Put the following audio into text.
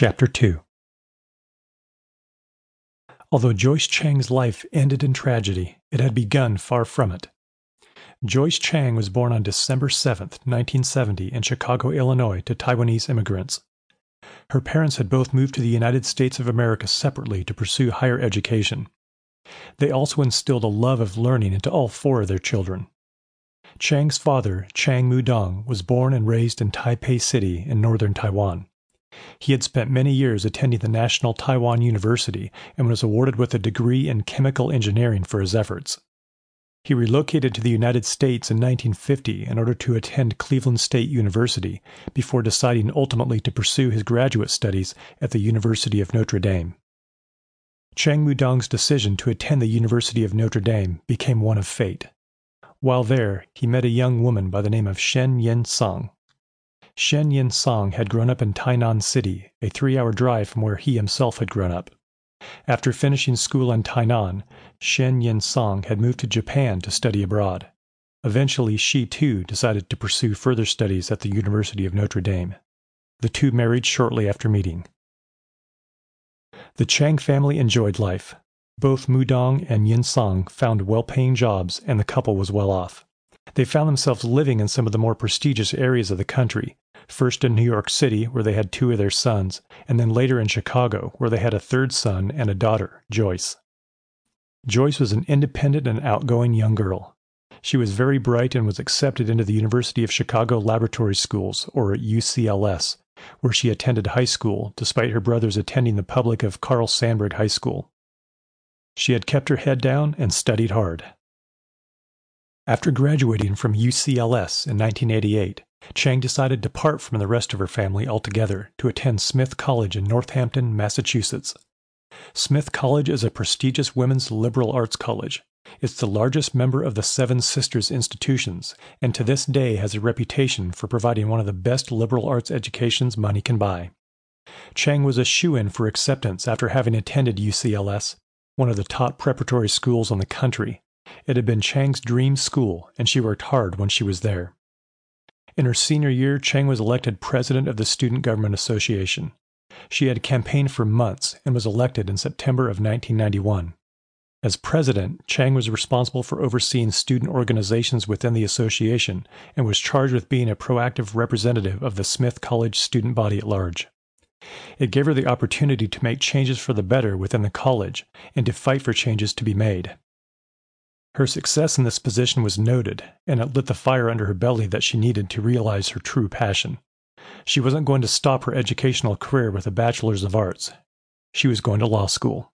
Chapter 2 Although Joyce Chiang's life ended in tragedy, it had begun far from it. Joyce Chiang was born on December 7, 1970, in Chicago, Illinois, to Taiwanese immigrants. Her parents had both moved to the United States of America separately to pursue higher education. They also instilled a love of learning into all four of their children. Chiang's father, Chiang Mudong, was born and raised in Taipei City in northern Taiwan. He had spent many years attending the National Taiwan University and was awarded with a degree in chemical engineering for his efforts. He relocated to the United States in 1950 in order to attend Cleveland State University before deciding ultimately to pursue his graduate studies at the University of Notre Dame. Chiang Mudong's decision to attend the University of Notre Dame became one of fate. While there, he met a young woman by the name of Shen Yin Song. Shen Yin Song had grown up in Tainan City, a three hour drive from where he himself had grown up. After finishing school in Tainan, Shen Yin Song had moved to Japan to study abroad. Eventually, she too decided to pursue further studies at the University of Notre Dame. The two married shortly after meeting. The Chiang family enjoyed life. Both Mudong and Yin Song found well paying jobs, and the couple was well off. They found themselves living in some of the more prestigious areas of the country, first in New York City, where they had two of their sons, and then later in Chicago, where they had a third son and a daughter, Joyce. Joyce was an independent and outgoing young girl. She was very bright and was accepted into the University of Chicago Laboratory Schools, or UCLS, where she attended high school, despite her brothers attending the public of Carl Sandburg High School. She had kept her head down and studied hard. After graduating from UCLS in 1988, Chiang decided to part from the rest of her family altogether to attend Smith College in Northampton, Massachusetts. Smith College is a prestigious women's liberal arts college. It's the largest member of the Seven Sisters institutions, and to this day has a reputation for providing one of the best liberal arts educations money can buy. Chiang was a shoe in for acceptance after having attended UCLS one of the top preparatory schools in the country. It had been Chiang's dream school, and she worked hard when she was there. In her senior year, Chiang was elected president of the Student Government Association. She had campaigned for months and was elected in September of 1991. As president, Chiang was responsible for overseeing student organizations within the association and was charged with being a proactive representative of the Smith College student body at large. It gave her the opportunity to make changes for the better within the college and to fight for changes to be made. Her success in this position was noted, and it lit the fire under her belly that she needed to realize her true passion. She wasn't going to stop her educational career with a bachelor's of arts. She was going to law school.